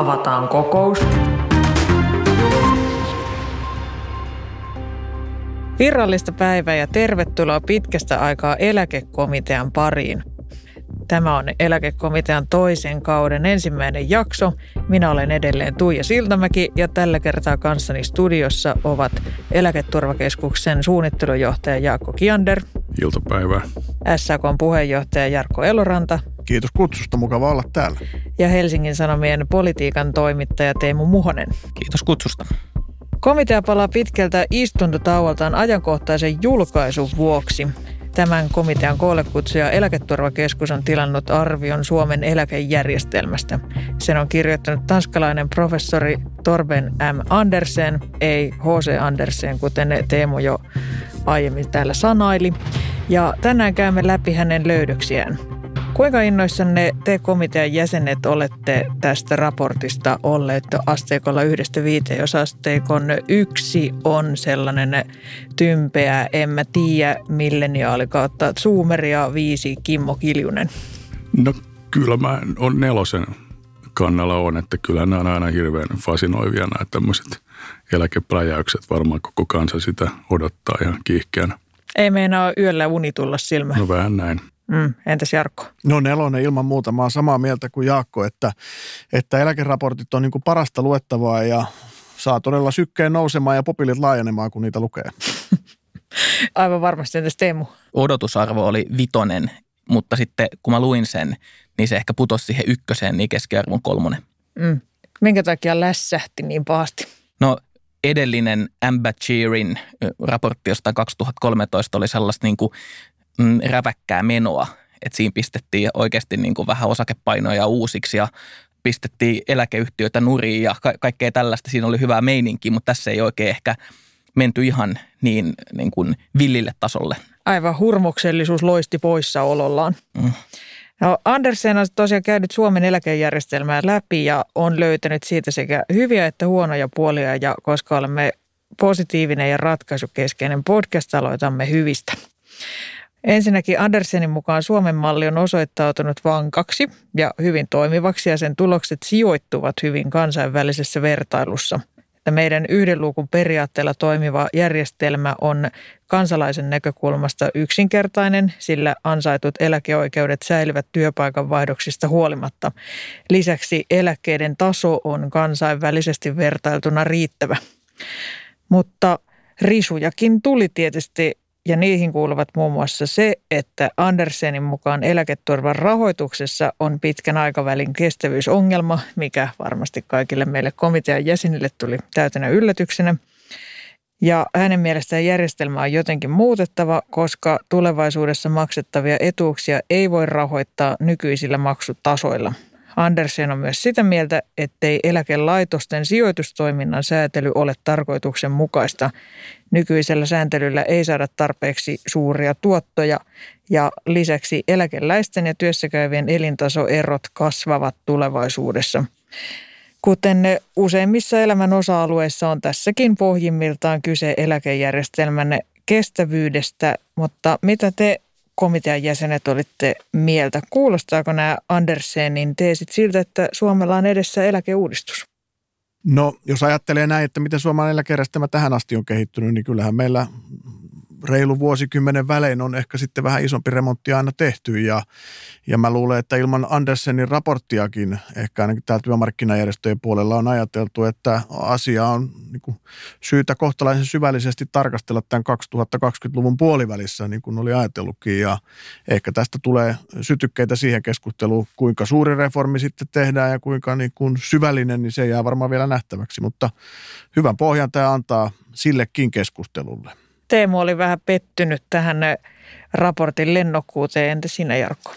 Avataan kokous. Virallista päivää ja tervetuloa pitkästä aikaa eläkekomitean pariin. Tämä on eläkekomitean toisen kauden ensimmäinen jakso. Minä olen edelleen Tuija Siltamäki ja tällä kertaa kanssani studiossa ovat Eläketurvakeskuksen suunnittelujohtaja Jaakko Kiander. Iltapäivää. SAK puheenjohtaja Jarkko Eloranta. Kiitos kutsusta, mukava olla täällä. Ja Helsingin Sanomien politiikan toimittaja Teemu Muhonen. Kiitos kutsusta. Komitea palaa pitkältä istuntotauoltaan ajankohtaisen julkaisun vuoksi. Tämän komitean koollekutsuja Eläketurvakeskus on tilannut arvion Suomen eläkejärjestelmästä. Sen on kirjoittanut tanskalainen professori Torben M. Andersen, ei H.C. Andersen, kuten Teemu jo aiemmin täällä sanaili. Ja tänään käymme läpi hänen löydöksiään. Kuinka innoissanne te komitean jäsenet olette tästä raportista olleet asteikolla yhdestä viiteen, jos asteikon yksi on sellainen tympeä, en mä tiedä, milleniaali kautta Zoomeri ja viisi Kimmo Kiljunen? No kyllä mä on nelosen kannalla on, että kyllä nämä on aina hirveän fasinoivia nämä tämmöiset eläkepläjäykset. Varmaan koko kansa sitä odottaa ihan kiihkeänä. Ei meinaa yöllä uni tulla silmään. No vähän näin. Mm, entäs Jarkko? No nelonen ilman muuta. Mä oon samaa mieltä kuin Jaakko, että, että eläkeraportit on niin kuin parasta luettavaa ja saa todella sykkeen nousemaan ja popilit laajenemaan, kun niitä lukee. Aivan varmasti. Entäs Teemu? Odotusarvo oli vitonen, mutta sitten kun mä luin sen, niin se ehkä putosi siihen ykköseen, niin keskiarvon kolmonen. Mm. Minkä takia lässähti niin pahasti? No edellinen Ambachirin raportti jostain 2013 oli sellaista niin kuin mm, räväkkää menoa. Että siinä pistettiin oikeasti niin kuin vähän osakepainoja uusiksi ja pistettiin eläkeyhtiöitä nuriin ja ka- kaikkea tällaista. Siinä oli hyvää meininki, mutta tässä ei oikein ehkä menty ihan niin, niin kuin villille tasolle. Aivan hurmoksellisuus loisti poissaolollaan. Mm. No, Andersen on tosiaan käynyt Suomen eläkejärjestelmää läpi ja on löytänyt siitä sekä hyviä että huonoja puolia. Ja koska olemme positiivinen ja ratkaisukeskeinen podcast, aloitamme hyvistä. Ensinnäkin Andersenin mukaan Suomen malli on osoittautunut vankaksi ja hyvin toimivaksi ja sen tulokset sijoittuvat hyvin kansainvälisessä vertailussa. Että meidän yhden luukun periaatteella toimiva järjestelmä on kansalaisen näkökulmasta yksinkertainen, sillä ansaitut eläkeoikeudet säilyvät työpaikan vaihdoksista huolimatta. Lisäksi eläkkeiden taso on kansainvälisesti vertailtuna riittävä. Mutta risujakin tuli tietysti ja niihin kuuluvat muun muassa se, että Andersenin mukaan eläketurvan rahoituksessa on pitkän aikavälin kestävyysongelma, mikä varmasti kaikille meille komitean jäsenille tuli täytänä yllätyksenä. Ja hänen mielestään järjestelmä on jotenkin muutettava, koska tulevaisuudessa maksettavia etuuksia ei voi rahoittaa nykyisillä maksutasoilla – Andersen on myös sitä mieltä, ettei eläkelaitosten sijoitustoiminnan säätely ole tarkoituksenmukaista. Nykyisellä sääntelyllä ei saada tarpeeksi suuria tuottoja ja lisäksi eläkeläisten ja työssäkäyvien elintasoerot kasvavat tulevaisuudessa. Kuten useimmissa elämän osa-alueissa on tässäkin pohjimmiltaan kyse eläkejärjestelmän kestävyydestä, mutta mitä te komitean jäsenet olitte mieltä. Kuulostaako nämä Andersenin teesit siltä, että Suomella on edessä eläkeuudistus? No, jos ajattelee näin, että miten suomalainen eläkejärjestelmä tähän asti on kehittynyt, niin kyllähän meillä reilu vuosikymmenen välein on ehkä sitten vähän isompi remontti aina tehty. Ja, ja mä luulen, että ilman Andersenin raporttiakin ehkä ainakin täällä työmarkkinajärjestöjen puolella on ajateltu, että asia on niin kuin syytä kohtalaisen syvällisesti tarkastella tämän 2020-luvun puolivälissä, niin kuin oli ajatellutkin. Ja ehkä tästä tulee sytykkeitä siihen keskusteluun, kuinka suuri reformi sitten tehdään ja kuinka niin kuin syvällinen, niin se jää varmaan vielä nähtäväksi, mutta hyvän pohjan tämä antaa sillekin keskustelulle. Teemu oli vähän pettynyt tähän raportin lennokkuuteen. Entä sinä Jarkko?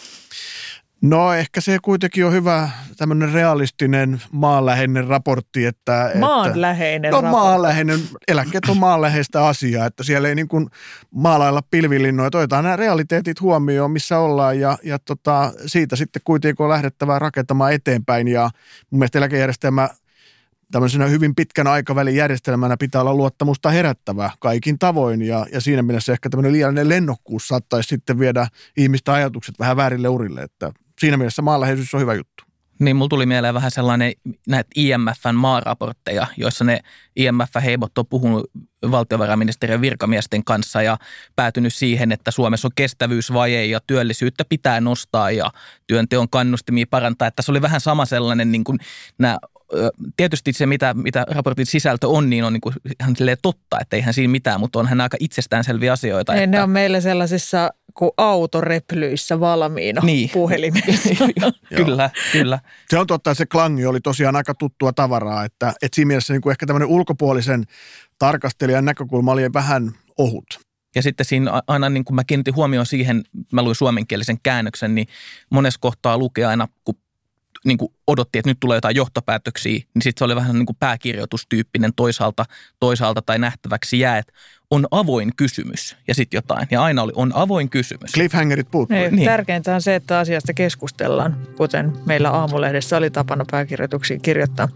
No ehkä se kuitenkin on hyvä tämmöinen realistinen maanläheinen raportti. Että, maanläheinen että, no, raportti. maanläheinen, eläkkeet on maanläheistä asiaa, että siellä ei niin kuin maalailla pilvilinnoja. Otetaan nämä realiteetit huomioon, missä ollaan ja, ja tota, siitä sitten kuitenkin on lähdettävä rakentamaan eteenpäin. Ja mun mielestä eläkejärjestelmä tämmöisenä hyvin pitkän aikavälin järjestelmänä pitää olla luottamusta herättävä kaikin tavoin ja, ja siinä mielessä ehkä tämmöinen liiallinen lennokkuus saattaisi sitten viedä ihmistä ajatukset vähän väärille urille, että siinä mielessä maanläheisyys on hyvä juttu. Niin, mulla tuli mieleen vähän sellainen näitä IMFn maaraportteja, joissa ne IMF-heimot on puhunut valtiovarainministeriön virkamiesten kanssa ja päätynyt siihen, että Suomessa on kestävyysvaje ja työllisyyttä pitää nostaa ja työnteon kannustimia parantaa. Että se oli vähän sama sellainen niin kuin nämä tietysti se, mitä, mitä raportin sisältö on, niin on niin kuin ihan totta, että eihän siinä mitään, mutta onhan aika itsestäänselviä asioita. Ei, että... Ne on meillä sellaisissa kuin autoreplyissä valmiina niin. puhelimessa. kyllä, kyllä. Se on totta, että se klangi oli tosiaan aika tuttua tavaraa, että, että siinä mielessä niin kuin ehkä tämmöinen ulkopuolisen tarkastelijan näkökulma oli vähän ohut. Ja sitten siinä aina, niin kuin mä kiinnitin huomioon siihen, mä luin suomenkielisen käännöksen, niin monessa kohtaa lukee aina, kun niin kuin odotti, että nyt tulee jotain johtopäätöksiä, niin sitten se oli vähän niin kuin pääkirjoitustyyppinen toisaalta, toisaalta tai nähtäväksi jää, että on avoin kysymys ja sitten jotain. Ja aina oli, on avoin kysymys. Cliffhangerit puuttuu. Niin, niin. Tärkeintä on se, että asiasta keskustellaan, kuten meillä aamulehdessä oli tapana pääkirjoituksia kirjoittaa.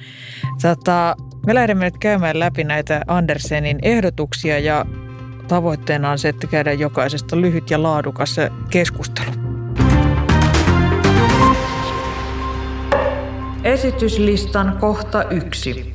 Tota, me lähdemme nyt käymään läpi näitä Andersenin ehdotuksia ja tavoitteena on se, että käydään jokaisesta lyhyt ja laadukas keskustelu. Esityslistan kohta yksi.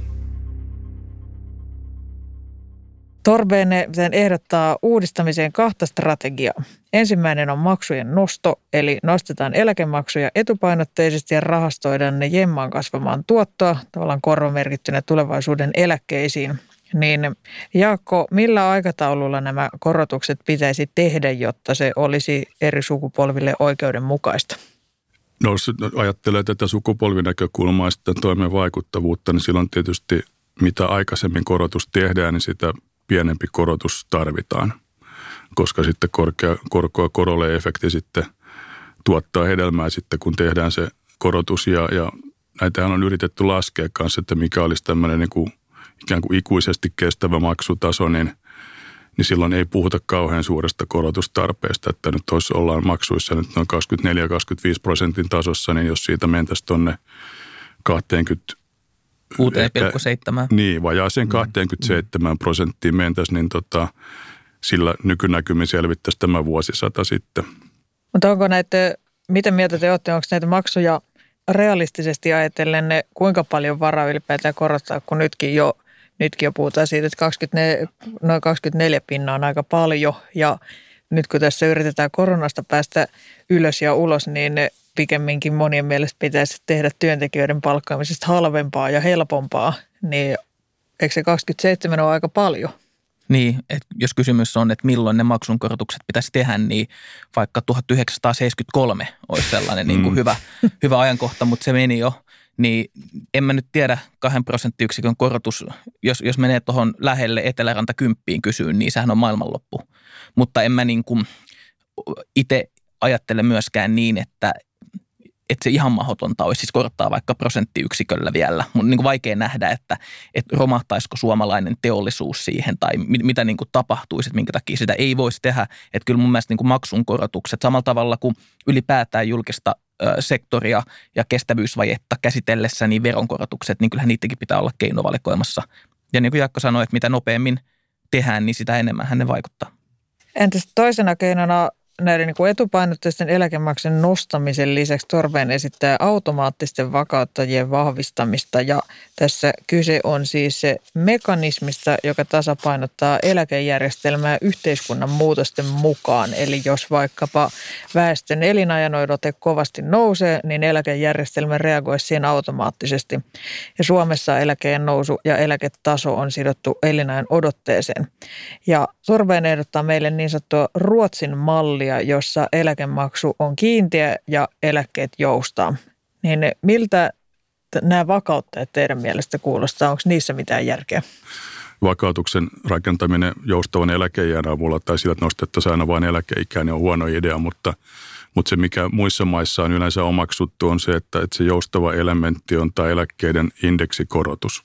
Torbene ehdottaa uudistamiseen kahta strategiaa. Ensimmäinen on maksujen nosto, eli nostetaan eläkemaksuja etupainotteisesti ja rahastoidaan ne jemmaan kasvamaan tuottoa, tavallaan korvamerkittynä tulevaisuuden eläkkeisiin. Niin Jaakko, millä aikataululla nämä korotukset pitäisi tehdä, jotta se olisi eri sukupolville oikeudenmukaista? No, jos ajattelee tätä sukupolvinäkökulmaa ja sitten toimen vaikuttavuutta, niin silloin tietysti mitä aikaisemmin korotus tehdään, niin sitä pienempi korotus tarvitaan, koska sitten korkea, korkoa korolle efekti sitten tuottaa hedelmää sitten, kun tehdään se korotus. Ja, ja näitähän on yritetty laskea kanssa, että mikä olisi tämmöinen niin kuin ikään kuin ikuisesti kestävä maksutaso, niin – niin silloin ei puhuta kauhean suuresta korotustarpeesta, että nyt olisi, ollaan maksuissa nyt noin 24-25 prosentin tasossa, niin jos siitä mentäisiin tuonne 20 6,7. Niin, vajaaseen 27 mm. prosenttiin mentäisiin, niin tota, sillä nykynäkymin selvittäisi tämä vuosisata sitten. Mutta onko näitä, miten mieltä te olette, onko näitä maksuja realistisesti ajatellen ne, kuinka paljon varaa ylipäätään korottaa, kun nytkin jo nytkin jo puhutaan siitä, että 24, noin 24 pinnaa on aika paljon ja nyt kun tässä yritetään koronasta päästä ylös ja ulos, niin pikemminkin monien mielestä pitäisi tehdä työntekijöiden palkkaamisesta halvempaa ja helpompaa, niin eikö se 27 ole aika paljon? Niin, että jos kysymys on, että milloin ne maksunkorotukset pitäisi tehdä, niin vaikka 1973 olisi sellainen niin kuin mm. hyvä, hyvä ajankohta, mutta se meni jo niin en mä nyt tiedä kahden prosenttiyksikön korotus, jos, jos menee tuohon lähelle Eteläranta kymppiin kysyyn, niin sehän on maailmanloppu. Mutta en mä niin kuin itse ajattele myöskään niin, että, että se ihan mahdotonta olisi siis korottaa vaikka prosenttiyksiköllä vielä. Mun niin vaikea nähdä, että, että romahtaisiko suomalainen teollisuus siihen tai mit, mitä niin kuin tapahtuisi, että minkä takia sitä ei voisi tehdä. Että kyllä mun mielestä niin kuin maksun korotukset samalla tavalla kuin ylipäätään julkista sektoria ja kestävyysvajetta käsitellessä, niin veronkorotukset, niin kyllähän niidenkin pitää olla keinovalikoimassa. Ja niin kuin Jaakko sanoi, että mitä nopeammin tehdään, niin sitä enemmän ne vaikuttaa. Entäs toisena keinona näiden niin kuin etupainotteisten eläkemaksen nostamisen lisäksi Torveen esittää automaattisten vakauttajien vahvistamista ja tässä kyse on siis se mekanismista, joka tasapainottaa eläkejärjestelmää yhteiskunnan muutosten mukaan. Eli jos vaikkapa väestön elinajanoidote kovasti nousee, niin eläkejärjestelmä reagoi siihen automaattisesti. Ja Suomessa eläkeen nousu ja eläketaso on sidottu elinajan odotteeseen. Ja Torveen ehdottaa meille niin sanottua Ruotsin mallia, mallia, jossa eläkemaksu on kiinteä ja eläkkeet joustaa. Niin miltä nämä vakauttajat teidän mielestä kuulostaa? Onko niissä mitään järkeä? Vakautuksen rakentaminen joustavan eläkeijän avulla tai sillä, että nostettaisiin aina vain eläkeikään, niin on huono idea, mutta, mutta se, mikä muissa maissa on yleensä omaksuttu, on se, että, että se joustava elementti on tämä eläkkeiden indeksikorotus.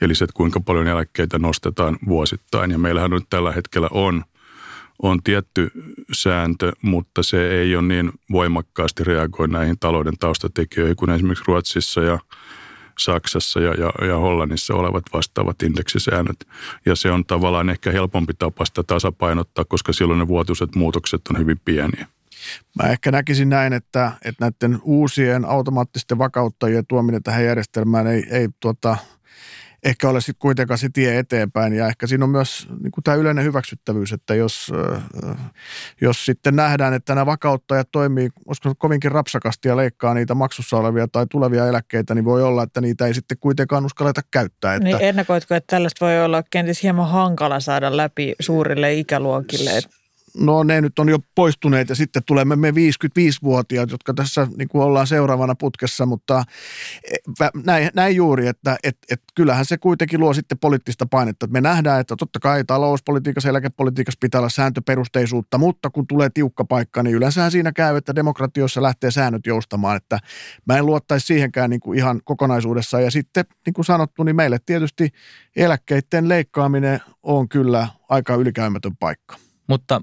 Eli se, että kuinka paljon eläkkeitä nostetaan vuosittain. Ja meillähän nyt tällä hetkellä on on tietty sääntö, mutta se ei ole niin voimakkaasti reagoi näihin talouden taustatekijöihin kuin esimerkiksi Ruotsissa ja Saksassa ja, ja, ja Hollannissa olevat vastaavat indeksisäännöt. Ja se on tavallaan ehkä helpompi tapa sitä tasapainottaa, koska silloin ne vuotuiset muutokset on hyvin pieniä. Mä ehkä näkisin näin, että, että näiden uusien automaattisten vakauttajien tuominen tähän järjestelmään ei, ei tuota, ehkä ole sitten kuitenkaan se tie eteenpäin. Ja ehkä siinä on myös niin tämä yleinen hyväksyttävyys, että jos, jos sitten nähdään, että nämä vakauttajat toimii koska kovinkin rapsakasti ja leikkaa niitä maksussa olevia tai tulevia eläkkeitä, niin voi olla, että niitä ei sitten kuitenkaan uskalleta käyttää. Että niin ennakoitko, että tällaista voi olla kenties hieman hankala saada läpi suurille ikäluokille? Että no ne nyt on jo poistuneet ja sitten tulemme me 55-vuotiaat, jotka tässä niin kuin ollaan seuraavana putkessa, mutta e, näin, näin juuri, että et, et kyllähän se kuitenkin luo sitten poliittista painetta. Me nähdään, että totta kai talouspolitiikassa ja eläkepolitiikassa pitää olla sääntöperusteisuutta, mutta kun tulee tiukka paikka, niin yleensä siinä käy, että demokratiossa lähtee säännöt joustamaan, että mä en luottaisi siihenkään niin kuin ihan kokonaisuudessaan. Ja sitten, niin kuin sanottu, niin meille tietysti eläkkeiden leikkaaminen on kyllä aika ylikäymätön paikka. Mutta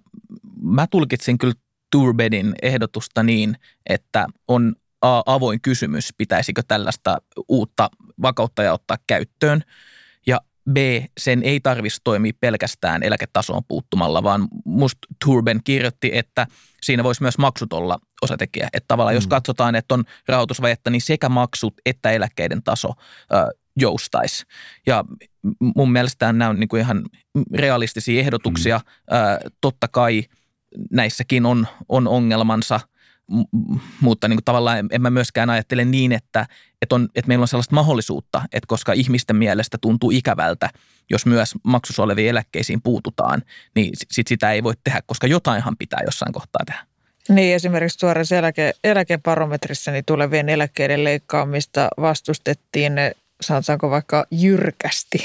mä tulkitsin kyllä Turbedin ehdotusta niin, että on A, avoin kysymys, pitäisikö tällaista uutta vakauttajaa ottaa käyttöön, ja B, sen ei tarvitsisi toimia pelkästään eläketasoon puuttumalla, vaan musta Turben kirjoitti, että siinä voisi myös maksut olla osatekijä. Että tavallaan mm. jos katsotaan, että on rahoitusvajetta, niin sekä maksut että eläkkeiden taso ö, joustaisi. Ja mun mielestä nämä on niin kuin ihan realistisia ehdotuksia. Mm. Ö, totta kai näissäkin on, on ongelmansa – mutta niin kuin tavallaan en mä myöskään ajattele niin, että, että, on, että meillä on sellaista mahdollisuutta, että koska ihmisten mielestä tuntuu ikävältä, jos myös maksussa oleviin eläkkeisiin puututaan, niin sit sitä ei voi tehdä, koska jotainhan pitää jossain kohtaa tehdä. Niin, esimerkiksi tuoreessa eläke, eläkebarometrissa niin tulevien eläkkeiden leikkaamista vastustettiin, sanotaanko vaikka jyrkästi.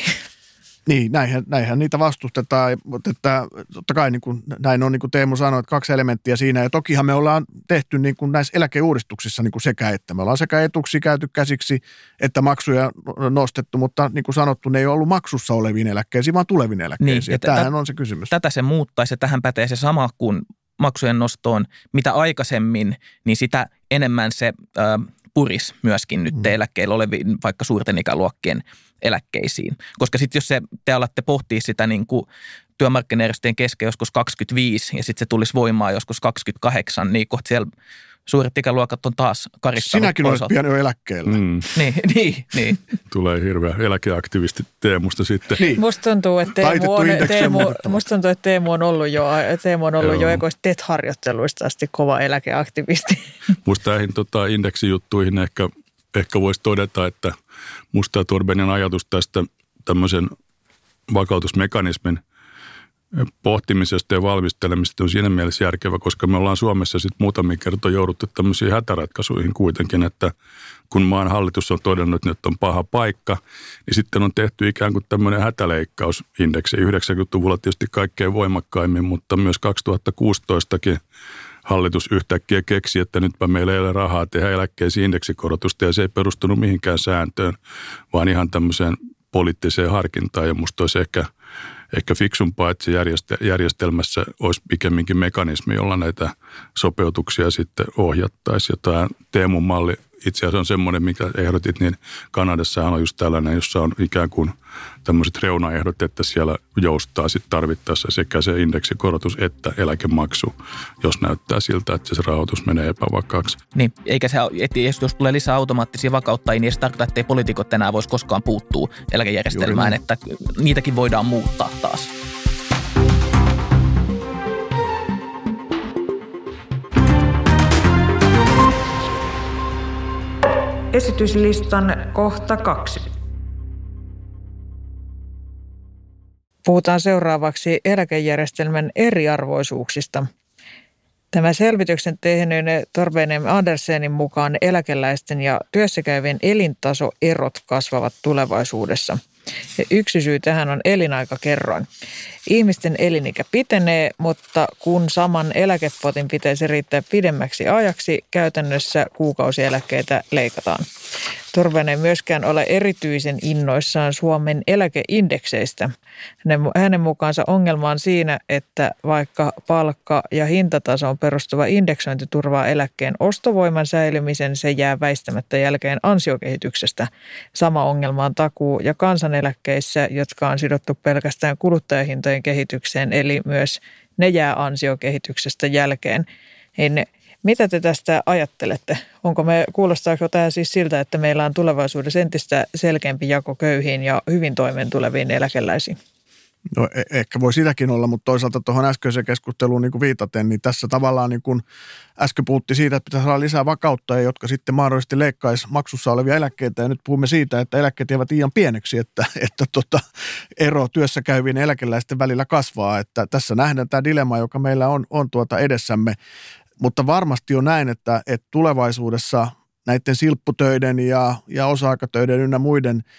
Niin, näinhän, näinhän niitä vastustetaan, mutta että, totta kai niin kuin, näin on niin kuin Teemu sanoi, että kaksi elementtiä siinä. Ja tokihan me ollaan tehty niin kuin näissä eläkeuudistuksissa niin kuin sekä että. Me ollaan sekä etuksi käyty käsiksi että maksuja nostettu, mutta niin kuin sanottu, ne ei ole ollut maksussa oleviin eläkkeisiin, vaan tuleviin eläkkeisiin. Niin, tämähän on se kysymys. Tätä se muuttaisi ja tähän pätee se sama kuin maksujen nostoon. Mitä aikaisemmin, niin sitä enemmän se äh, puris myöskin nyt mm. eläkkeellä oleviin vaikka suurten ikäluokkien eläkkeisiin. Koska sitten jos se, te alatte pohtia sitä niin kuin työmarkkinajärjestöjen kesken joskus 25 ja sitten se tulisi voimaan joskus 28, niin kohta siellä suuret ikäluokat on taas karistanut Sinäkin olet pian jo eläkkeellä. Mm. niin, niin, niin. Tulee hirveä eläkeaktivisti Teemusta sitten. Niin. Musta tuntuu, että Teemu on, Teemu, musta tuntuu, että Teemu on ollut jo, Teemu on ollut Joo. jo TET-harjoitteluista asti kova eläkeaktivisti. Musta näihin tota, indeksijuttuihin ehkä, ehkä voisi todeta, että musta Torbenin ajatus tästä tämmöisen vakautusmekanismin – pohtimisesta ja valmistelemisesta on siinä mielessä järkevä, koska me ollaan Suomessa sitten muutamia kertoja jouduttu tämmöisiin hätäratkaisuihin kuitenkin, että kun maan hallitus on todennut, että nyt on paha paikka, niin sitten on tehty ikään kuin tämmöinen hätäleikkausindeksi. 90-luvulla tietysti kaikkein voimakkaimmin, mutta myös 2016kin hallitus yhtäkkiä keksi, että nytpä meillä ei ole rahaa tehdä eläkkeisiin indeksikorotusta ja se ei perustunut mihinkään sääntöön, vaan ihan tämmöiseen poliittiseen harkintaan ja musta olisi ehkä – ehkä fiksumpaa, että se järjestelmässä olisi pikemminkin mekanismi, jolla näitä sopeutuksia sitten ohjattaisiin. Ja tämä Teemun malli itse asiassa on semmoinen, mikä ehdotit, niin Kanadassahan on just tällainen, jossa on ikään kuin tämmöiset reunaehdot, että siellä joustaa sitten tarvittaessa sekä se indeksikorotus että eläkemaksu, jos näyttää siltä, että se rahoitus menee epävakaaksi. Niin, eikä se, että jos tulee lisää automaattisia vakauttajia, niin se tarkoittaa, että ei poliitikot enää voisi koskaan puuttua eläkejärjestelmään, että niitäkin voidaan muuttaa taas. Esityslistan kohta kaksi. Puhutaan seuraavaksi eläkejärjestelmän eriarvoisuuksista. Tämä selvityksen tehneen Torbenem Andersenin mukaan eläkeläisten ja työssäkäyvien elintasoerot kasvavat tulevaisuudessa – ja yksi syy tähän on elinaikakerroin. Ihmisten elinikä pitenee, mutta kun saman eläkepotin pitäisi riittää pidemmäksi ajaksi, käytännössä kuukausieläkkeitä leikataan. Turven ei myöskään ole erityisen innoissaan Suomen eläkeindekseistä. Hänen mukaansa ongelma on siinä, että vaikka palkka- ja hintatasoon perustuva indeksointi turvaa eläkkeen ostovoiman säilymisen, se jää väistämättä jälkeen ansiokehityksestä. Sama ongelma on takuu- ja kansaneläkkeissä, jotka on sidottu pelkästään kuluttajahintojen kehitykseen, eli myös ne jää ansiokehityksestä jälkeen. Niin mitä te tästä ajattelette? Onko me, kuulostaako tämä siis siltä, että meillä on tulevaisuudessa entistä selkeämpi jako köyhiin ja hyvin toimeen tuleviin eläkeläisiin? No e- ehkä voi sitäkin olla, mutta toisaalta tuohon äskeiseen keskusteluun niin kuin viitaten, niin tässä tavallaan niin kuin äsken puhuttiin siitä, että pitäisi saada lisää vakautta, jotka sitten mahdollisesti leikkaisi maksussa olevia eläkkeitä. Ja nyt puhumme siitä, että eläkkeet jäävät liian pieneksi, että, että tota, ero työssä käyvien eläkeläisten välillä kasvaa. Että tässä nähdään tämä dilemma, joka meillä on, on tuota edessämme. Mutta varmasti on näin, että, että tulevaisuudessa näiden silpputöiden ja, ja osa-aikatöiden ynnä muiden –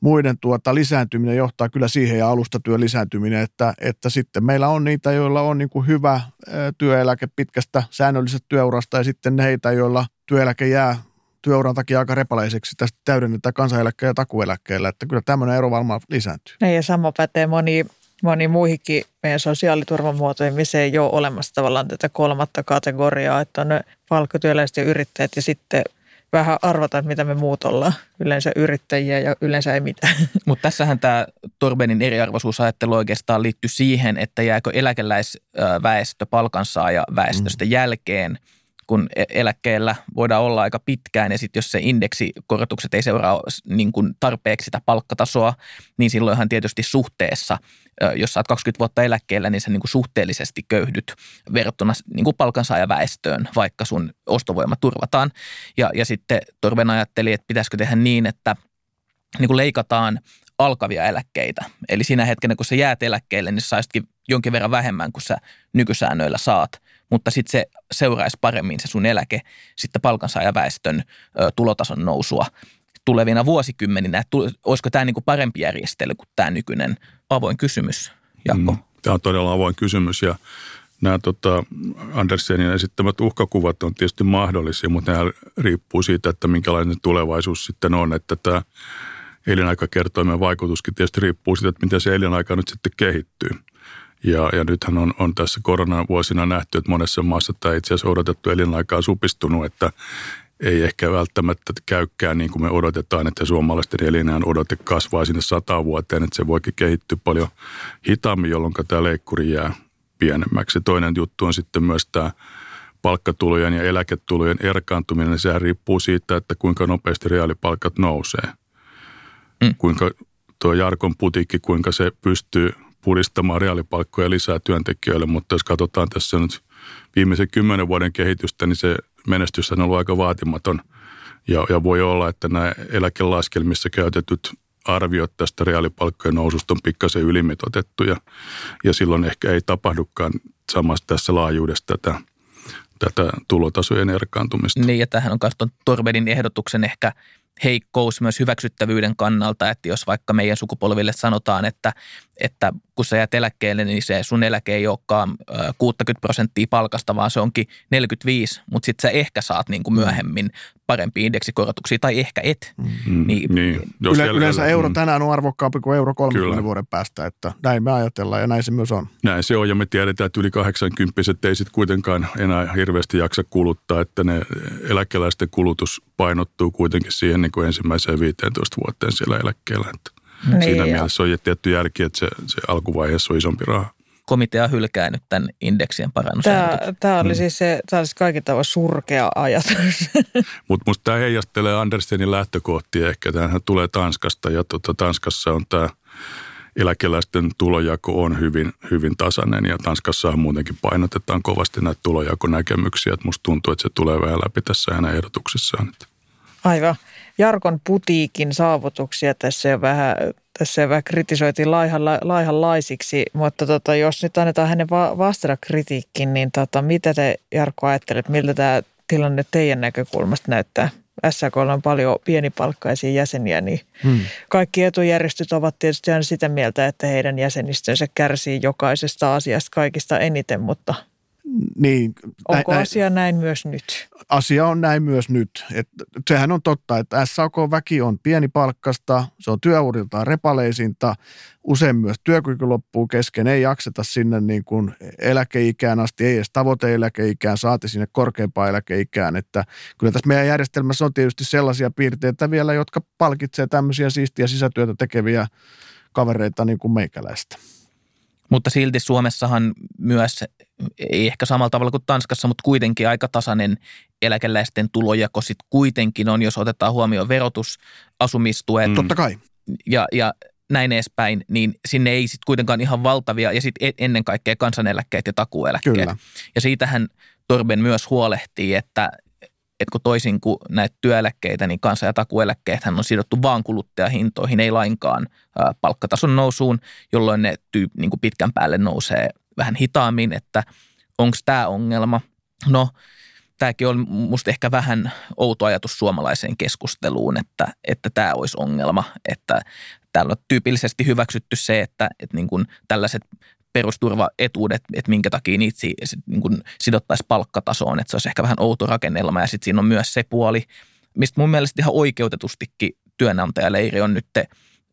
muiden tuota lisääntyminen johtaa kyllä siihen ja alustatyön lisääntyminen, että, että sitten meillä on niitä, joilla on niin kuin hyvä työeläke pitkästä säännöllisestä työurasta ja sitten heitä, joilla työeläke jää työuran takia aika repaleiseksi. Tästä täydennetään kansaneläkkeellä ja takueläkkeellä, että kyllä tämmöinen ero varmaan lisääntyy. Ja sama pätee moni, moni muihinkin meidän sosiaaliturvan muotoihin, missä ei ole olemassa tavallaan tätä kolmatta kategoriaa, että on palkkatyöläiset ja yrittäjät ja sitten vähän arvata, että mitä me muut ollaan. Yleensä yrittäjiä ja yleensä ei mitään. Mutta tässähän tämä Torbenin eriarvoisuusajattelu oikeastaan liittyy siihen, että jääkö eläkeläisväestö palkansaaja väestöstä mm. jälkeen – kun e- eläkkeellä voidaan olla aika pitkään ja sitten jos se indeksikorotukset ei seuraa niin kuin tarpeeksi sitä palkkatasoa, niin silloinhan tietysti suhteessa, jos sä oot 20 vuotta eläkkeellä, niin sä niin kuin suhteellisesti köyhdyt verrattuna niin kuin palkansaajaväestöön, vaikka sun ostovoima turvataan. Ja, ja sitten Torben ajatteli, että pitäisikö tehdä niin, että niin kuin leikataan alkavia eläkkeitä. Eli siinä hetkenä, kun sä jäät eläkkeelle, niin saisitkin jonkin verran vähemmän kuin sä nykysäännöillä saat – mutta sitten se seuraisi paremmin se sun eläke sitten palkansaajaväestön tulotason nousua tulevina vuosikymmeninä. Olisiko tämä niinku parempi järjestely kuin tämä nykyinen avoin kysymys, Jakko? Mm, tämä on todella avoin kysymys ja nämä tota, Andersenin esittämät uhkakuvat on tietysti mahdollisia, mutta ne riippuu siitä, että minkälainen tulevaisuus sitten on, että tämä elinaikakertoimen vaikutuskin tietysti riippuu siitä, että miten se elinaika nyt sitten kehittyy. Ja, ja nythän on, on tässä koronavuosina nähty, että monessa maassa tämä itse asiassa odotettu elinaika on supistunut, että ei ehkä välttämättä käykään niin kuin me odotetaan, että suomalaisten elinään odote kasvaa sinne sata vuoteen, että se voikin kehittyä paljon hitaammin, jolloin tämä leikkuri jää pienemmäksi. Toinen juttu on sitten myös tämä palkkatulojen ja eläketulojen erkaantuminen, niin sehän riippuu siitä, että kuinka nopeasti reaalipalkat nousee. Mm. Kuinka tuo Jarkon putikki, kuinka se pystyy puristamaan reaalipalkkoja lisää työntekijöille, mutta jos katsotaan tässä nyt viimeisen kymmenen vuoden kehitystä, niin se menestys on ollut aika vaatimaton. Ja, ja voi olla, että nämä eläkelaskelmissa käytetyt arviot tästä reaalipalkkojen noususta on pikkasen ylimitotettu ja, ja silloin ehkä ei tapahdukaan samassa tässä laajuudessa tätä, tätä tulotasojen erkaantumista. Niin ja tähän on myös Torvedin ehdotuksen ehkä – heikkous myös hyväksyttävyyden kannalta, että jos vaikka meidän sukupolville sanotaan, että, että kun sä jäät eläkkeelle, niin se sun eläke ei olekaan 60 prosenttia palkasta, vaan se onkin 45, mutta sitten sä ehkä saat niin kuin mm. myöhemmin parempia indeksikorotuksia tai ehkä et. Mm. Niin, niin. Jos Yle, yleensä siellä, euro mm. tänään on arvokkaampi kuin euro 30 Kyllä. vuoden päästä, että näin me ajatellaan ja näin se myös on. Näin se on ja me tiedetään, että yli 80 ei sitten kuitenkaan enää hirveästi jaksa kuluttaa, että ne eläkeläisten kulutus painottuu kuitenkin siihen niin kuin ensimmäiseen 15 vuoteen siellä eläkkeellä. Että niin, siinä mielessä on tietty järki, että se, se alkuvaiheessa on isompi raha komitea hylkää nyt tämän indeksien parannusehdotuksen. Tämä, tämä oli mm. siis se, tämä olisi kaikin tavoin surkea ajatus. Mutta minusta tämä heijastelee Andersenin lähtökohtia ehkä. Tämähän tulee Tanskasta ja tuota, Tanskassa on tämä eläkeläisten tulojako on hyvin, hyvin tasainen ja Tanskassa muutenkin painotetaan kovasti näitä tulojakonäkemyksiä. Että musta tuntuu, että se tulee vähän läpi tässä hänen ehdotuksessaan. Aivan. Jarkon putiikin saavutuksia tässä jo vähän, tässä jo vähän kritisoitiin laihan, laihanlaisiksi, mutta tota, jos nyt annetaan hänen va- vastata kritiikkiin, niin tota, mitä te Jarkko ajattelet, miltä tämä tilanne teidän näkökulmasta näyttää? SAK on paljon pienipalkkaisia jäseniä, niin hmm. kaikki etujärjestöt ovat tietysti aina sitä mieltä, että heidän jäsenistönsä kärsii jokaisesta asiasta kaikista eniten, mutta – niin, Onko näin, asia näin myös nyt? Asia on näin myös nyt. Et sehän on totta, että SAK-väki on pienipalkkasta, se on työuriltaan repaleisinta, usein myös työkyky loppuu kesken, ei jakseta sinne niin kuin eläkeikään asti, ei edes tavoite-eläkeikään, saati sinne korkeampaan eläkeikään. Että kyllä tässä meidän järjestelmässä on tietysti sellaisia piirteitä vielä, jotka palkitsee tämmöisiä siistiä sisätyötä tekeviä kavereita niin kuin meikäläistä. Mutta silti Suomessahan myös, ei ehkä samalla tavalla kuin Tanskassa, mutta kuitenkin aika tasainen eläkeläisten tulojako sitten kuitenkin on, jos otetaan huomioon verotus, asumistuet. Mm. Totta kai. Ja, ja näin edespäin, niin sinne ei sitten kuitenkaan ihan valtavia, ja sitten ennen kaikkea kansaneläkkeet ja takueläkkeet. Kyllä. Ja siitähän Torben myös huolehtii, että, että kun toisin kuin näitä työeläkkeitä, niin kansa- ja takueläkkeet on sidottu vaan kuluttajahintoihin, ei lainkaan palkkatason nousuun, jolloin ne tyyp, niin kuin pitkän päälle nousee vähän hitaammin, että onko tämä ongelma. No, tämäkin on musta ehkä vähän outo ajatus suomalaiseen keskusteluun, että, että tämä olisi ongelma, että täällä on tyypillisesti hyväksytty se, että, että niin kuin tällaiset perusturvaetuudet, että minkä takia niitä niin kuin sidottaisiin palkkatasoon, että se olisi ehkä vähän outo rakennelma. Ja sitten siinä on myös se puoli, mistä mun mielestä ihan oikeutetustikin työnantajaleiri on nyt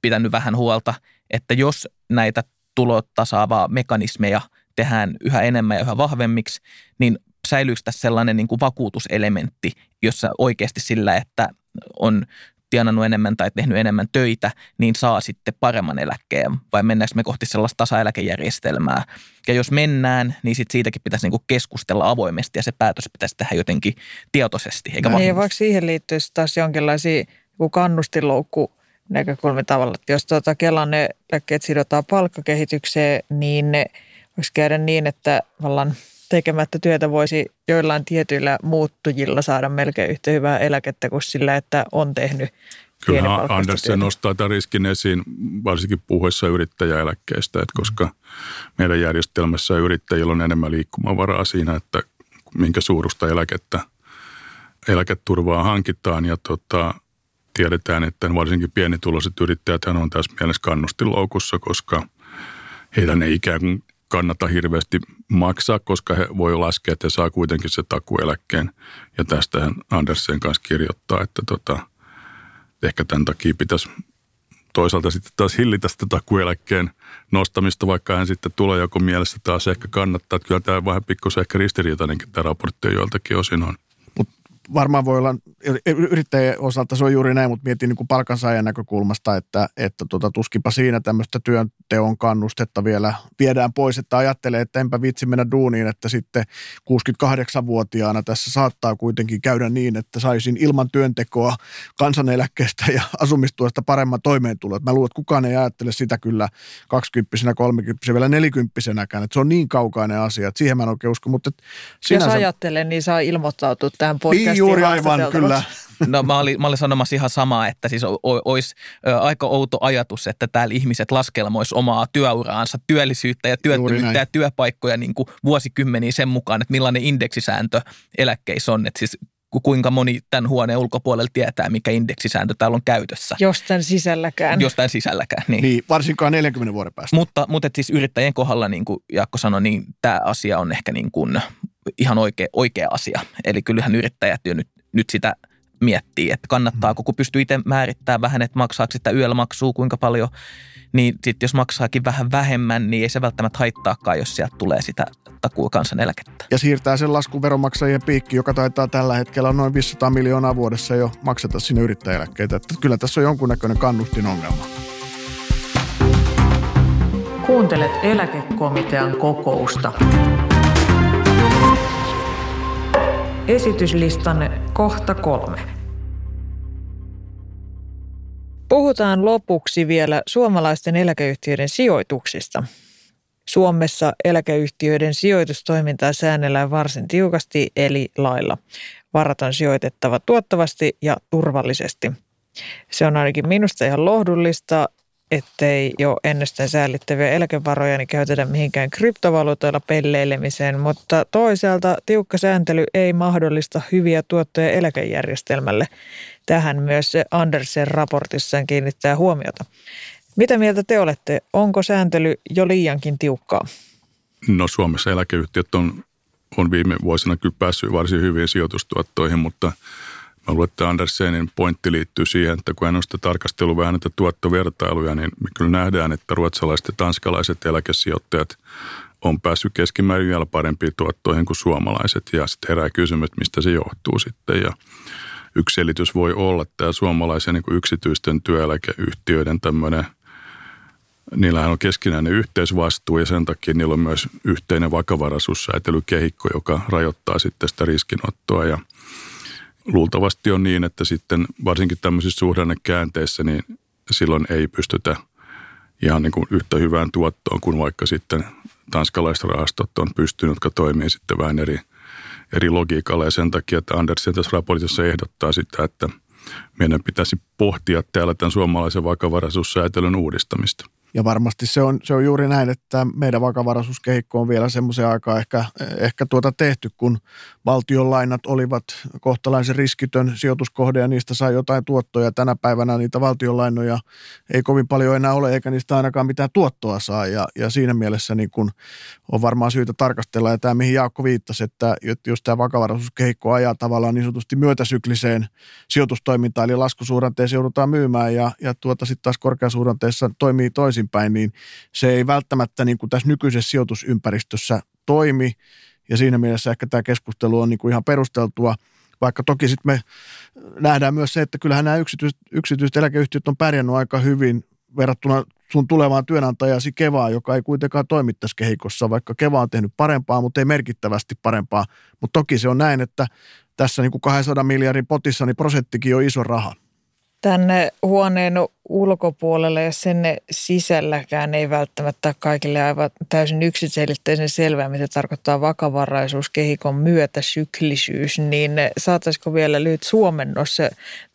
pitänyt vähän huolta, että jos näitä tulotasaavaa mekanismeja tehdään yhä enemmän ja yhä vahvemmiksi, niin säilyykö tässä sellainen niin kuin vakuutuselementti, jossa oikeasti sillä, että on tienannut enemmän tai tehnyt enemmän töitä, niin saa sitten paremman eläkkeen vai mennäänkö me kohti sellaista tasaeläkejärjestelmää. Ja jos mennään, niin sit siitäkin pitäisi niinku keskustella avoimesti ja se päätös pitäisi tehdä jotenkin tietoisesti. Eikä no, ei, vaikka siihen liittyisi taas jonkinlaisia kannustinloukku näkökulmia tavalla, että jos tuota Kelan ne eläkkeet sidotaan palkkakehitykseen, niin ne voisi käydä niin, että vallan tekemättä työtä voisi joillain tietyillä muuttujilla saada melkein yhtä hyvää eläkettä kuin sillä, että on tehnyt Kyllä Andersen nostaa tämän riskin esiin, varsinkin puhuessa yrittäjäeläkkeestä, että koska meidän järjestelmässä yrittäjillä on enemmän liikkumavaraa siinä, että minkä suurusta eläkettä, eläketurvaa hankitaan. Ja tota, tiedetään, että varsinkin pienituloiset yrittäjät on tässä mielessä kannustinloukussa, koska heidän ei ikään kuin kannata hirveästi maksaa, koska he voi laskea, että he saa kuitenkin se takueläkkeen. Ja tästä Andersen kanssa kirjoittaa, että tota, ehkä tämän takia pitäisi toisaalta sitten taas hillitä sitä takueläkkeen nostamista, vaikka hän sitten tulee joku mielessä taas ehkä kannattaa. Että kyllä tämä vähän pikkusen ehkä ristiriitainenkin tämä raportti joiltakin osin on varmaan voi olla, yrittäjien osalta se on juuri näin, mutta mietin niin kuin palkansaajan näkökulmasta, että, että tota, tuskipa siinä tämmöistä työnteon kannustetta vielä viedään pois, että ajattelee, että enpä vitsi mennä duuniin, että sitten 68-vuotiaana tässä saattaa kuitenkin käydä niin, että saisin ilman työntekoa kansaneläkkeestä ja asumistuesta paremman toimeentulon. Mä luulen, että kukaan ei ajattele sitä kyllä 20 30 vielä 40 että se on niin kaukainen asia, että siihen mä en oikein usko. Mutta sinänsä... Jos ajattelen, niin saa ilmoittautua tähän podcastiin niin juuri aivan, kyllä. No mä olin, mä olin sanomassa ihan samaa, että siis olisi aika outo ajatus, että täällä ihmiset laskelmois omaa työuraansa, työllisyyttä ja työttömyyttä ja työpaikkoja niin kuin vuosikymmeniä sen mukaan, että millainen indeksisääntö eläkkeissä on. Että siis kuinka moni tämän huoneen ulkopuolella tietää, mikä indeksisääntö täällä on käytössä. Jostain sisälläkään. Jostain sisälläkään, niin. niin varsinkaan 40 vuoden päästä. Mutta, mutta siis yrittäjien kohdalla, niin kuin Jaakko sanoi, niin tämä asia on ehkä niin kuin ihan oikea, oikea asia. Eli kyllähän yrittäjät jo nyt, nyt sitä miettii, että kannattaako, kun pystyy itse määrittämään vähän, että maksaako sitä yöllä maksua, kuinka paljon, niin sitten jos maksaakin vähän vähemmän, niin ei se välttämättä haittaakaan, jos sieltä tulee sitä takuu kansaneläkettä. Ja siirtää sen laskun veronmaksajien piikki, joka taitaa tällä hetkellä noin 500 miljoonaa vuodessa jo makseta sinne yrittäjäeläkkeitä. Että kyllä tässä on jonkunnäköinen kannustin ongelma. Kuuntelet eläkekomitean kokousta. Esityslistan kohta kolme. Puhutaan lopuksi vielä suomalaisten eläkeyhtiöiden sijoituksista. Suomessa eläkeyhtiöiden sijoitustoimintaa säännellään varsin tiukasti eli lailla. Varat on sijoitettava tuottavasti ja turvallisesti. Se on ainakin minusta ihan lohdullista ettei jo ennestään säällittäviä eläkevaroja niin käytetä mihinkään kryptovaluutoilla pelleilemiseen, mutta toisaalta tiukka sääntely ei mahdollista hyviä tuottoja eläkejärjestelmälle. Tähän myös Andersen raportissaan kiinnittää huomiota. Mitä mieltä te olette? Onko sääntely jo liiankin tiukkaa? No Suomessa eläkeyhtiöt on, on viime vuosina kyllä päässyt varsin hyvin sijoitustuottoihin, mutta – Mä luulen, että Andersenin pointti liittyy siihen, että kun hän on sitä tarkastelu vähän näitä tuottovertailuja, niin me kyllä nähdään, että ruotsalaiset ja tanskalaiset eläkesijoittajat on päässyt keskimäärin vielä parempiin tuottoihin kuin suomalaiset. Ja sitten herää kysymys, mistä se johtuu sitten. Ja yksi selitys voi olla tämä suomalaisen niin yksityisten työeläkeyhtiöiden tämmöinen niillähän on keskinäinen yhteisvastuu ja sen takia niillä on myös yhteinen vakavaraisuussäätelykehikko, joka rajoittaa sitten sitä riskinottoa ja luultavasti on niin, että sitten varsinkin tämmöisissä suhdannekäänteissä, niin silloin ei pystytä ihan niin kuin yhtä hyvään tuottoon kuin vaikka sitten tanskalaiset rahastot on pystynyt, jotka toimii sitten vähän eri, eri logiikalla ja sen takia, että Andersen tässä raportissa ehdottaa sitä, että meidän pitäisi pohtia täällä tämän suomalaisen vakavaraisuussäätelyn uudistamista. Ja varmasti se on, se on juuri näin, että meidän vakavaraisuuskehikko on vielä semmoisen aikaa ehkä, ehkä tuota tehty, kun valtion lainat olivat kohtalaisen riskitön sijoituskohde ja niistä sai jotain tuottoja. Tänä päivänä niitä valtion lainoja ei kovin paljon enää ole, eikä niistä ainakaan mitään tuottoa saa. Ja, ja siinä mielessä niin kun on varmaan syytä tarkastella. Ja tämä, mihin Jaakko viittasi, että jos tämä vakavaraisuuskehikko ajaa tavallaan niin sanotusti myötäsykliseen sijoitustoimintaan, eli laskusuhdanteeseen joudutaan myymään ja, ja tuota sitten taas korkeasuhdanteessa toimii toisinpäin, niin se ei välttämättä niin kuin tässä nykyisessä sijoitusympäristössä toimi – ja siinä mielessä ehkä tämä keskustelu on niin kuin ihan perusteltua, vaikka toki sitten me nähdään myös se, että kyllähän nämä yksityiset, yksityiset eläkeyhtiöt on pärjännyt aika hyvin verrattuna sun tulevaan työnantajasi Kevaa, joka ei kuitenkaan toimi tässä kehikossa, vaikka Keva on tehnyt parempaa, mutta ei merkittävästi parempaa. Mutta toki se on näin, että tässä niin kuin 200 miljardin potissa niin prosenttikin on iso raha tänne huoneen ulkopuolelle ja sen sisälläkään ei välttämättä kaikille aivan täysin yksiselitteisen selvää, mitä tarkoittaa vakavaraisuus, kehikon myötä syklisyys, niin saataisiko vielä lyhyt suomennossa,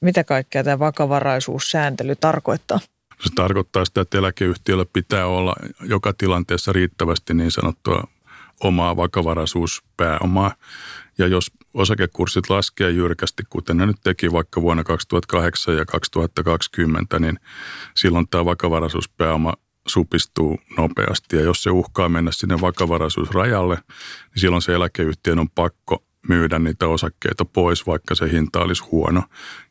mitä kaikkea tämä vakavaraisuussääntely tarkoittaa? Se tarkoittaa sitä, että eläkeyhtiöllä pitää olla joka tilanteessa riittävästi niin sanottua omaa vakavaraisuuspääomaa. Ja jos osakekurssit laskee jyrkästi, kuten ne nyt teki vaikka vuonna 2008 ja 2020, niin silloin tämä vakavaraisuuspääoma supistuu nopeasti. Ja jos se uhkaa mennä sinne vakavaraisuusrajalle, niin silloin se eläkeyhtiön on pakko myydä niitä osakkeita pois, vaikka se hinta olisi huono.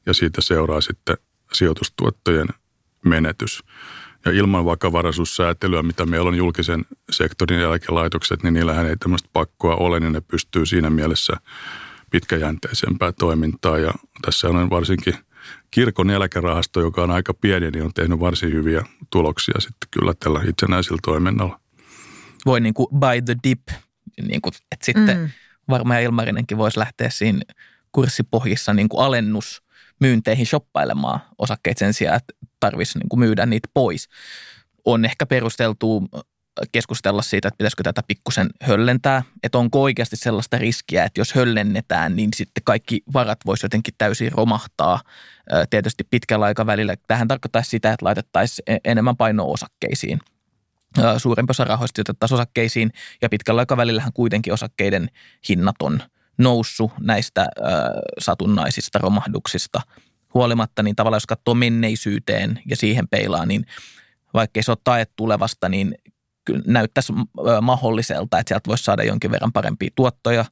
Ja siitä seuraa sitten sijoitustuottojen menetys. Ja ilman vakavaraisuussäätelyä, mitä meillä on julkisen sektorin eläkelaitokset, niin niillähän ei tämmöistä pakkoa ole, niin ne pystyy siinä mielessä pitkäjänteisempää toimintaa. Ja tässä on varsinkin kirkon eläkerahasto, joka on aika pieni, niin on tehnyt varsin hyviä tuloksia sitten kyllä tällä itsenäisellä toiminnalla. Voi niin kuin buy the dip, niin kuin, että sitten mm. varmaan Ilmarinenkin voisi lähteä siinä kurssipohjissa niin kuin alennus myynteihin shoppailemaan osakkeet sen sijaan, että tarvitsisi niin kuin myydä niitä pois. On ehkä perusteltu keskustella siitä, että pitäisikö tätä pikkusen höllentää, että onko oikeasti sellaista riskiä, että jos höllennetään, niin sitten kaikki varat voisi jotenkin täysin romahtaa. Tietysti pitkällä aikavälillä tähän tarkoittaisi sitä, että laitettaisiin e-, enemmän painoa osakkeisiin. Suurempi osa rahoista otettaisiin osakkeisiin ja pitkällä aikavälillähän kuitenkin osakkeiden hinnat on noussut näistä satunnaisista romahduksista huolimatta, niin tavallaan jos katsoo menneisyyteen ja siihen peilaa, niin vaikkei se ole tae tulevasta, niin näyttäisi mahdolliselta, että sieltä voisi saada jonkin verran parempia tuottoja.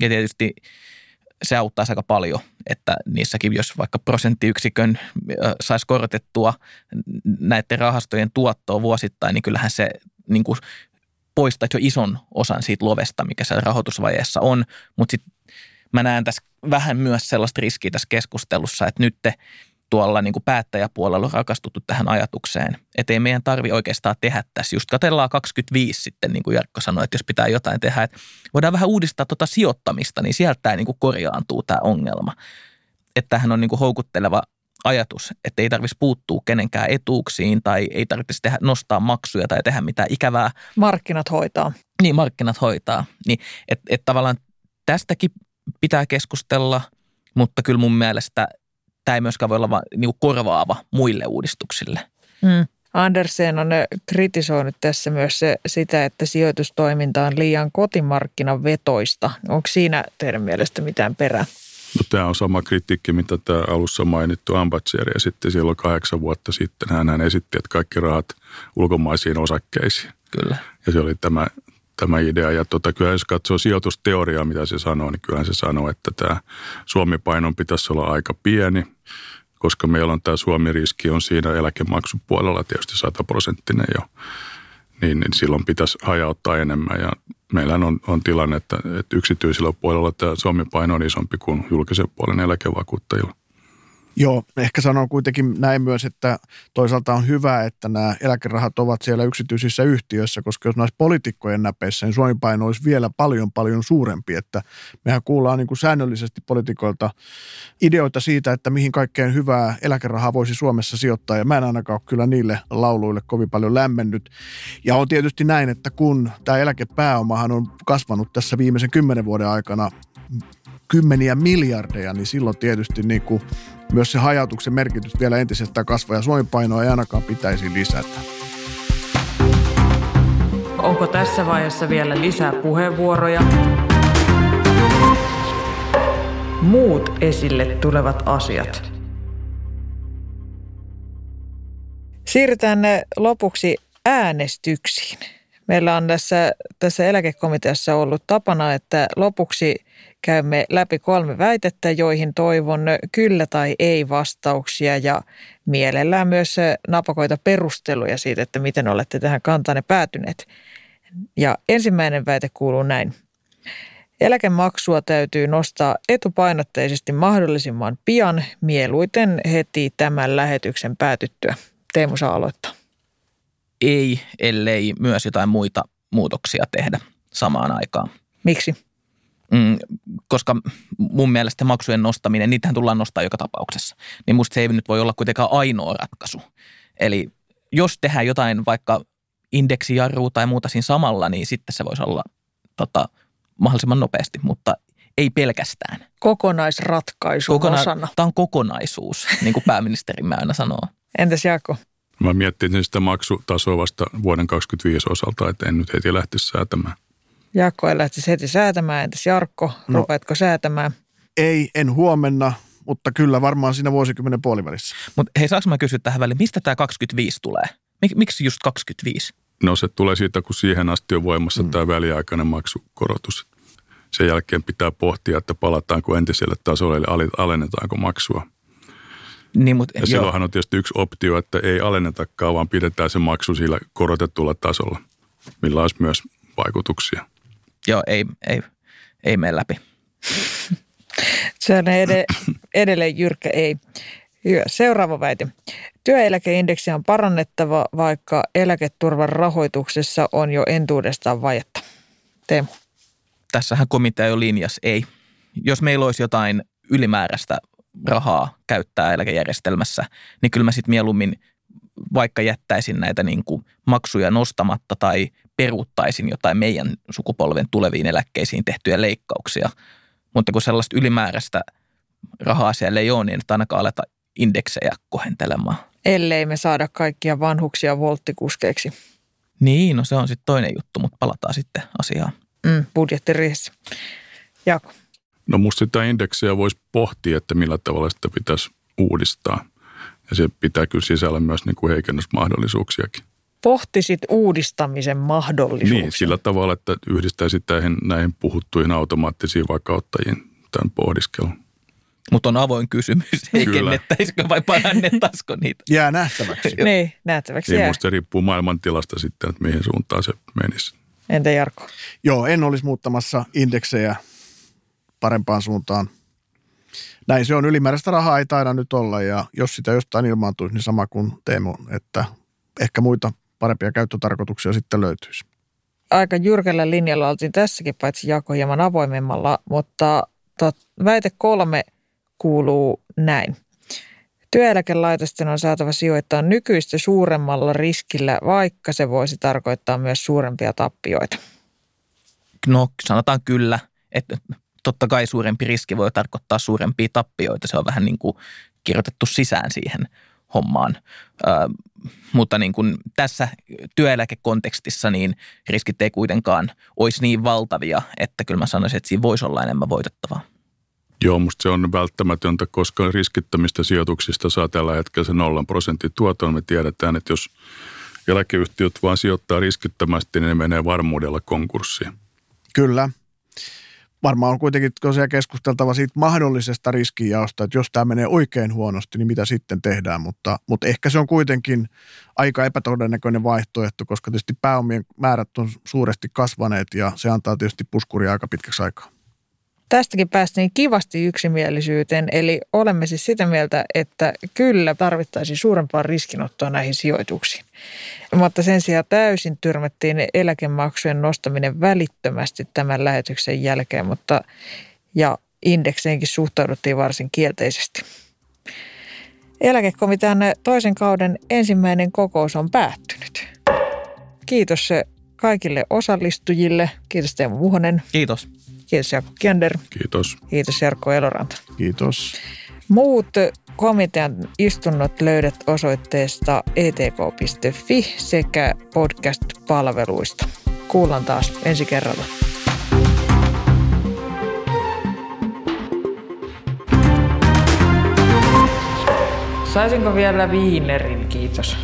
Ja tietysti se auttaisi aika paljon, että niissäkin, jos vaikka prosenttiyksikön saisi korotettua näiden rahastojen tuottoa vuosittain, niin kyllähän se niin kuin poistaisi jo ison osan siitä lovesta, mikä siellä rahoitusvajeessa on. Mutta sitten mä näen tässä vähän myös sellaista riskiä tässä keskustelussa, että nyt te tuolla niin kuin päättäjäpuolella on rakastuttu tähän ajatukseen, että ei meidän tarvi oikeastaan tehdä tässä. Just katellaan 25 sitten, niin kuin Jarkko sanoi, että jos pitää jotain tehdä, että voidaan vähän uudistaa tuota sijoittamista, niin sieltä tämä niin kuin korjaantuu tämä ongelma. Että tämähän on niin kuin houkutteleva ajatus, että ei tarvitsisi puuttua kenenkään etuuksiin tai ei tarvitsisi tehdä, nostaa maksuja tai tehdä mitään ikävää. Markkinat hoitaa. Niin, markkinat hoitaa. Niin, että et tavallaan tästäkin pitää keskustella, mutta kyllä mun mielestä tämä ei myöskään voi olla vaan niin korvaava muille uudistuksille. Mm. Andersen on kritisoinut tässä myös se, sitä, että sijoitustoiminta on liian kotimarkkinan vetoista. Onko siinä teidän mielestä mitään perää? No, tämä on sama kritiikki, mitä tämä alussa mainittu Ambatseri esitti silloin kahdeksan vuotta sitten. Hän esitti, että kaikki rahat ulkomaisiin osakkeisiin. Kyllä. Ja se oli tämä tämä idea. Ja tota, kyllä jos katsoo sijoitusteoriaa, mitä se sanoo, niin kyllähän se sanoo, että tämä Suomi-painon pitäisi olla aika pieni, koska meillä on tämä Suomi-riski on siinä eläkemaksupuolella tietysti sataprosenttinen jo. Niin, niin silloin pitäisi hajauttaa enemmän ja meillä on, on tilanne, että, että yksityisellä puolella tämä Suomi-paino on isompi kuin julkisen puolen eläkevakuuttajilla. Joo, ehkä sanon kuitenkin näin myös, että toisaalta on hyvä, että nämä eläkerahat ovat siellä yksityisissä yhtiöissä, koska jos näissä poliitikkojen näpeissä, niin Suomen paino olisi vielä paljon paljon suurempi. Että mehän kuullaan niin kuin säännöllisesti poliitikoilta ideoita siitä, että mihin kaikkeen hyvää eläkerahaa voisi Suomessa sijoittaa, ja mä en ainakaan ole kyllä niille lauluille kovin paljon lämmennyt. Ja on tietysti näin, että kun tämä eläkepääomahan on kasvanut tässä viimeisen kymmenen vuoden aikana kymmeniä miljardeja, niin silloin tietysti niin kuin myös se hajautuksen merkitys vielä entisestään kasvaa ja Suomen painoa ei ainakaan pitäisi lisätä. Onko tässä vaiheessa vielä lisää puheenvuoroja? Muut esille tulevat asiat. Siirrytään lopuksi äänestyksiin. Meillä on tässä, tässä eläkekomiteassa ollut tapana, että lopuksi käymme läpi kolme väitettä, joihin toivon kyllä tai ei vastauksia ja mielellään myös napakoita perusteluja siitä, että miten olette tähän kantanne päätyneet. Ja ensimmäinen väite kuuluu näin. Eläkemaksua täytyy nostaa etupainotteisesti mahdollisimman pian, mieluiten heti tämän lähetyksen päätyttyä. Teemu saa aloittaa. Ei, ellei myös jotain muita muutoksia tehdä samaan aikaan. Miksi? Mm, koska mun mielestä maksujen nostaminen, niitähän tullaan nostaa joka tapauksessa. Niin musta se ei nyt voi olla kuitenkaan ainoa ratkaisu. Eli jos tehdään jotain vaikka indeksijarrua tai muuta siinä samalla, niin sitten se voisi olla tota, mahdollisimman nopeasti, mutta ei pelkästään. Kokonaisratkaisu Kokona- osana. Tämä on kokonaisuus, niin kuin pääministerimme aina sanoo. Entäs Jaakko? Mä miettisin sitä maksutasoa vasta vuoden 2025 osalta, että en nyt heti lähtisi säätämään. Jaakko ei lähtisi heti säätämään. Entäs Jarkko, no, rupeatko säätämään? Ei, en huomenna, mutta kyllä varmaan siinä vuosikymmenen puolivälissä. Mutta hei, saanko mä kysyä tähän väliin, mistä tämä 25 tulee? Mik, miksi just 25? No se tulee siitä, kun siihen asti on voimassa mm. tämä väliaikainen maksukorotus. Sen jälkeen pitää pohtia, että palataanko entiselle tasolle, eli alennetaanko maksua. Niin, mutta, ja silloinhan on tietysti yksi optio, että ei alennetakaan, vaan pidetään se maksu sillä korotetulla tasolla, millä olisi myös vaikutuksia. Joo, ei, ei, ei mene läpi. Se on ed- edelleen jyrkkä ei. Hyvä. Seuraava väite. Työeläkeindeksiä on parannettava, vaikka eläketurvan rahoituksessa on jo entuudestaan vajetta. Teemu. Tässähän komitea jo linjas ei. Jos meillä olisi jotain ylimääräistä rahaa käyttää eläkejärjestelmässä, niin kyllä mä sitten mieluummin vaikka jättäisin näitä niin kuin maksuja nostamatta tai peruuttaisin jotain meidän sukupolven tuleviin eläkkeisiin tehtyjä leikkauksia. Mutta kun sellaista ylimääräistä rahaa siellä ei ole, niin että ainakaan aleta indeksejä kohentelemaan. Ellei me saada kaikkia vanhuksia volttikuskeiksi. Niin, no se on sitten toinen juttu, mutta palataan sitten asiaan. Mm, budjettiriissä. Jaakko. No musta sitä indeksiä voisi pohtia, että millä tavalla sitä pitäisi uudistaa. Ja se pitää kyllä sisällä myös niin kuin heikennysmahdollisuuksiakin. Pohtisit uudistamisen mahdollisuuksia. Niin, sillä tavalla, että yhdistäisit näihin, näihin puhuttuihin automaattisiin vakauttajiin tämän pohdiskelun. Mutta on avoin kysymys, heikennettäisikö vai parannettaisiko niitä? Jää nähtäväksi. niin, nähtäväksi niin jää. Musta se riippuu maailmantilasta sitten, että mihin suuntaan se menisi. Entä Jarkko? Joo, en olisi muuttamassa indeksejä parempaan suuntaan. Näin se on. Ylimääräistä rahaa ei taida nyt olla ja jos sitä jostain ilmaantuisi, niin sama kuin Teemu, että ehkä muita parempia käyttötarkoituksia sitten löytyisi. Aika jyrkällä linjalla oltiin tässäkin, paitsi jako hieman avoimemmalla, mutta väite kolme kuuluu näin. Työeläkelaitosten on saatava sijoittaa nykyistä suuremmalla riskillä, vaikka se voisi tarkoittaa myös suurempia tappioita. No sanotaan kyllä, että totta kai suurempi riski voi tarkoittaa suurempia tappioita. Se on vähän niin kuin kirjoitettu sisään siihen hommaan. Ö, mutta niin kuin tässä työeläkekontekstissa niin riskit ei kuitenkaan olisi niin valtavia, että kyllä mä sanoisin, että siinä voisi olla enemmän voitettavaa. Joo, musta se on välttämätöntä, koska riskittämistä sijoituksista saa tällä hetkellä se nollan prosentin tuoton. Me tiedetään, että jos eläkeyhtiöt vaan sijoittaa riskittömästi, niin ne menee varmuudella konkurssiin. Kyllä varmaan on kuitenkin tosiaan keskusteltava siitä mahdollisesta riskijaosta, että jos tämä menee oikein huonosti, niin mitä sitten tehdään, mutta, mutta ehkä se on kuitenkin aika epätodennäköinen vaihtoehto, koska tietysti pääomien määrät on suuresti kasvaneet ja se antaa tietysti puskuria aika pitkäksi aikaa. Tästäkin päästiin kivasti yksimielisyyteen, eli olemme siis sitä mieltä, että kyllä tarvittaisiin suurempaa riskinottoa näihin sijoituksiin. Mutta sen sijaan täysin tyrmättiin eläkemaksujen nostaminen välittömästi tämän lähetyksen jälkeen, mutta ja indekseenkin suhtauduttiin varsin kielteisesti. Eläkekomitean toisen kauden ensimmäinen kokous on päättynyt. Kiitos kaikille osallistujille. Kiitos Teemu Vuhonen. Kiitos. Kiitos Jaakko Kiander. Kiitos. Kiitos Jarkko Eloranta. Kiitos. Muut komitean istunnot löydät osoitteesta etk.fi sekä podcast-palveluista. Kuullaan taas ensi kerralla. Saisinko vielä viinerin, kiitos.